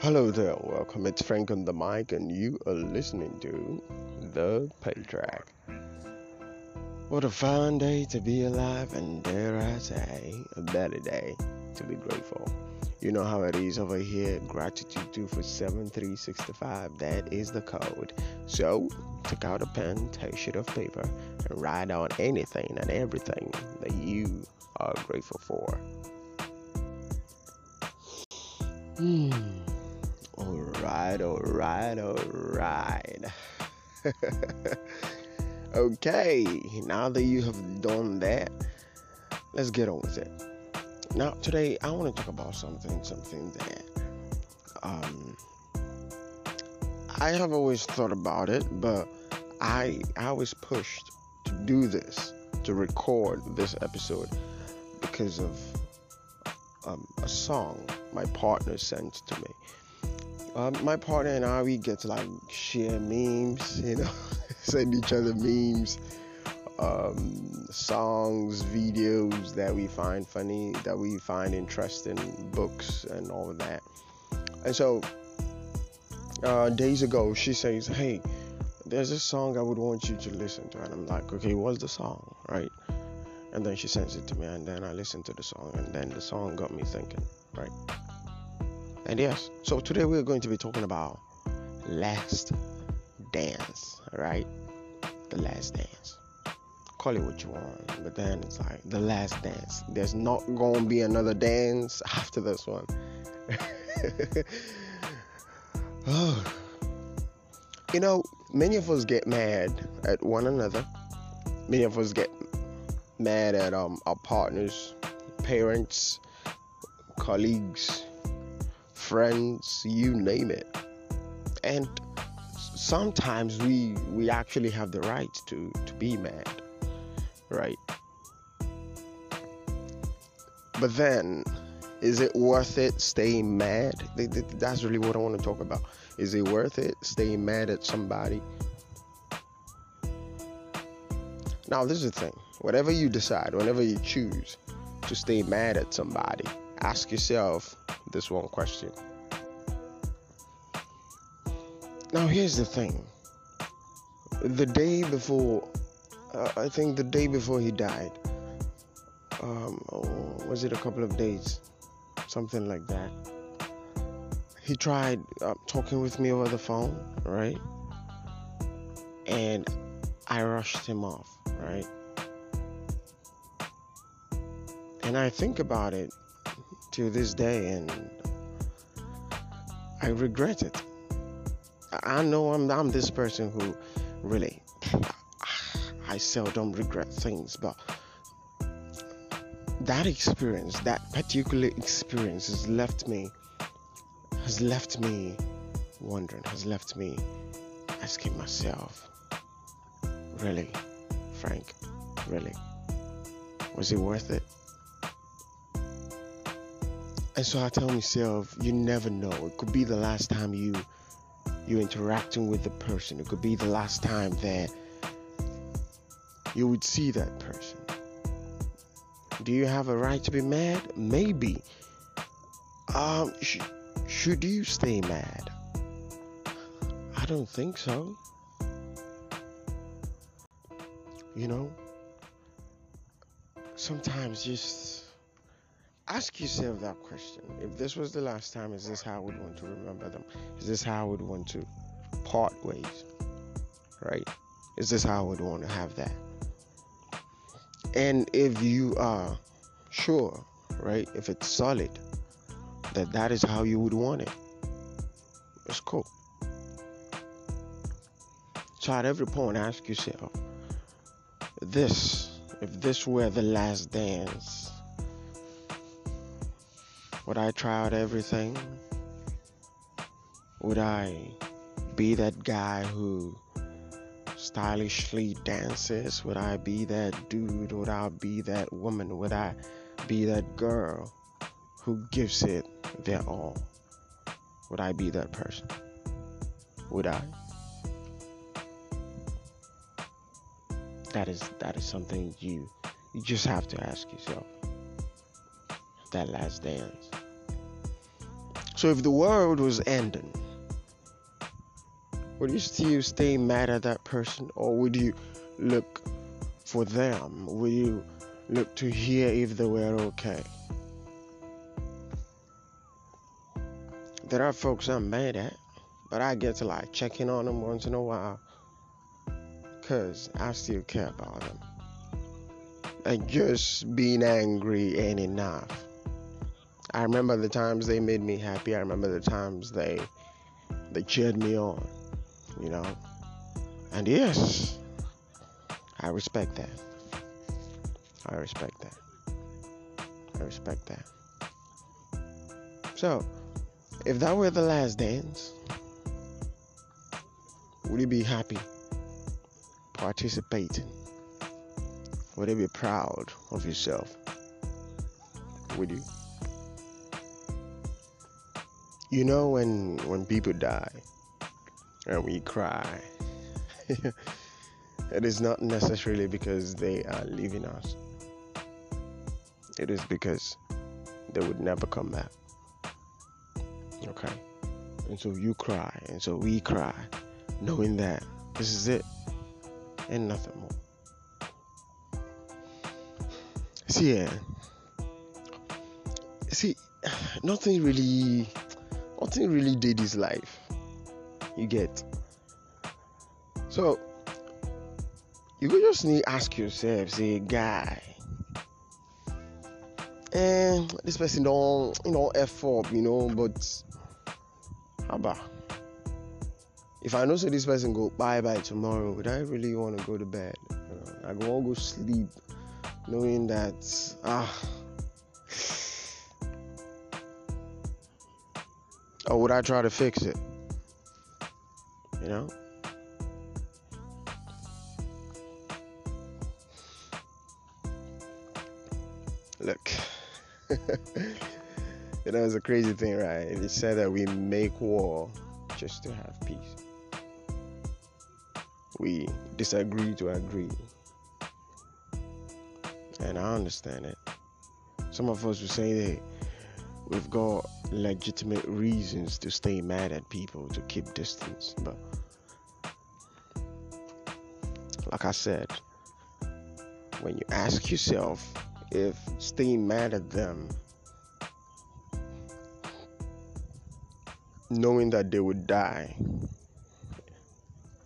Hello there, welcome. It's Frank on the mic, and you are listening to The Pay Track. What a fine day to be alive, and dare I say, a better day to be grateful. You know how it is over here, gratitude 2 for 7365. That is the code. So, take out a pen, take a sheet of paper, and write down anything and everything that you are grateful for. Hmm. All right, all right, all right. okay, now that you have done that, let's get on with it. Now, today I want to talk about something, something that um, I have always thought about it, but I I was pushed to do this, to record this episode because of um, a song my partner sent to me. Um, my partner and I, we get to like share memes, you know, send each other memes um, songs, videos that we find funny, that we find interesting, books, and all of that. And so, uh, days ago, she says, Hey, there's a song I would want you to listen to. And I'm like, Okay, what's the song? Right? And then she sends it to me, and then I listen to the song, and then the song got me thinking, right? And yes, so today we're going to be talking about Last Dance, right? The Last Dance call it what you want. But then it's like the last dance. There's not gonna be another dance after this one. oh. You know, many of us get mad at one another. Many of us get mad at um, our partners, parents, colleagues, friends, you name it. And sometimes we we actually have the right to to be mad right? But then, is it worth it staying mad? That's really what I want to talk about. Is it worth it staying mad at somebody? Now, this is the thing. Whatever you decide, whenever you choose to stay mad at somebody, ask yourself this one question. Now, here's the thing. The day before uh, I think the day before he died. Um, was it a couple of days? Something like that. He tried uh, talking with me over the phone, right? And I rushed him off, right? And I think about it to this day and I regret it. I know I'm, I'm this person who really I seldom regret things, but that experience, that particular experience, has left me, has left me wondering, has left me asking myself, really, Frank, really, was it worth it? And so I tell myself, you never know. It could be the last time you you're interacting with the person. It could be the last time that you would see that person. Do you have a right to be mad? Maybe. Um, sh- should you stay mad? I don't think so. You know, sometimes just ask yourself that question. If this was the last time, is this how I would want to remember them? Is this how I would want to part ways? Right? Is this how I would want to have that? And if you are sure, right, if it's solid, that that is how you would want it, it's cool. So at every point, ask yourself, this, if this were the last dance, would I try out everything? Would I be that guy who stylishly dances? Would I be that dude? Would I be that woman? Would I be that girl who gives it their all? Would I be that person? Would I? That is that is something you you just have to ask yourself. That last dance. So if the world was ending, would you still stay mad at that person or would you look for them? Would you look to hear if they were okay? There are folks I'm mad at, but I get to like checking on them once in a while because I still care about them. And just being angry ain't enough. I remember the times they made me happy. I remember the times they they cheered me on, you know. And yes, I respect that. I respect that. I respect that. So, if that were the last dance, would you be happy participating? Would you be proud of yourself? Would you? You know when when people die and we cry, it is not necessarily because they are leaving us. It is because they would never come back. Okay? And so you cry, and so we cry, knowing that this is it and nothing more. See, yeah. See, nothing really nothing really did his life. You get. So you just need ask yourself, say, guy, eh, this person don't, you know, f up, you know, but how about if I know so this person go bye bye tomorrow, would I really want to go to bed? You know, I go go sleep knowing that ah Or would I try to fix it? You know? Look. you know, it's a crazy thing, right? It said that we make war just to have peace. We disagree to agree. And I understand it. Some of us will say that we've got legitimate reasons to stay mad at people to keep distance but like i said when you ask yourself if staying mad at them knowing that they would die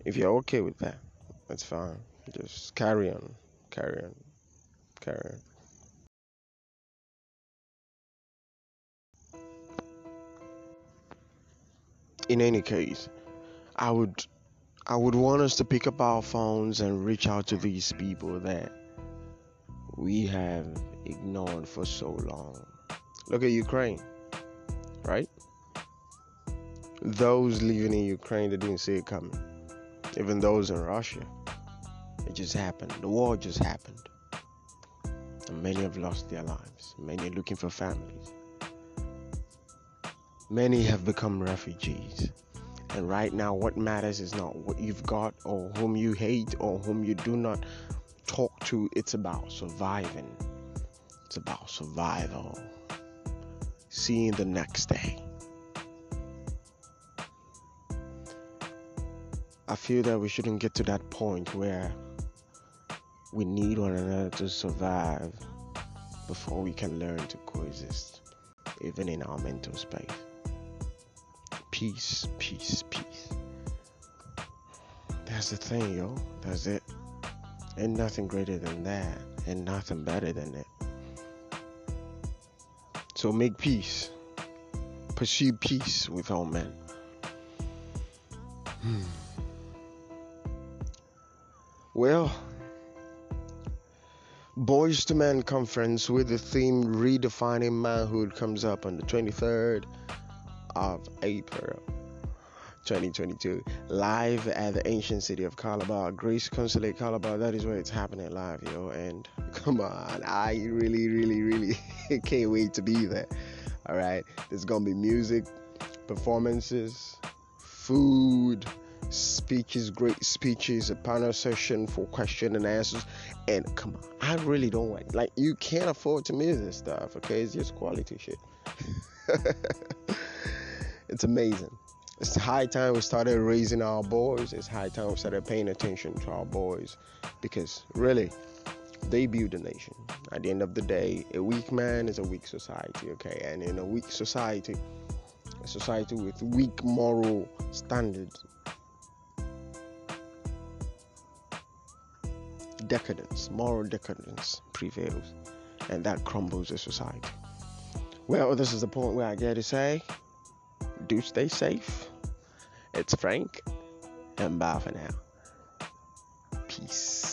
if you're okay with that that's fine. Just carry on carry on carry on in any case, I would I would want us to pick up our phones and reach out to these people that we have ignored for so long. Look at Ukraine, right? Those living in Ukraine they didn't see it coming. Even those in Russia. It just happened. The war just happened. And many have lost their lives. Many are looking for families. Many have become refugees. And right now, what matters is not what you've got or whom you hate or whom you do not talk to. It's about surviving. It's about survival. Seeing the next day. I feel that we shouldn't get to that point where we need one another to survive before we can learn to coexist, even in our mental space peace, peace, peace. That's the thing, yo. That's it. Ain't nothing greater than that, and nothing better than it. So make peace. Pursue peace with all men. Hmm. Well, Boys to Men conference with the theme Redefining Manhood comes up on the 23rd of April 2022 live at the ancient city of Calabar, Greece Consulate Calabar. That is where it's happening live, yo. And come on, I really, really, really can't wait to be there. All right, there's gonna be music, performances, food, speeches, great speeches, a panel session for question and answers. And come on, I really don't want like you can't afford to miss this stuff. Okay, it's just quality shit. it's amazing. It's high time we started raising our boys. It's high time we started paying attention to our boys because really, they build the nation. At the end of the day, a weak man is a weak society, okay? And in a weak society, a society with weak moral standards, decadence, moral decadence prevails, and that crumbles a society. Well, this is the point where I get to say, do stay safe. It's Frank, and bye for now. Peace.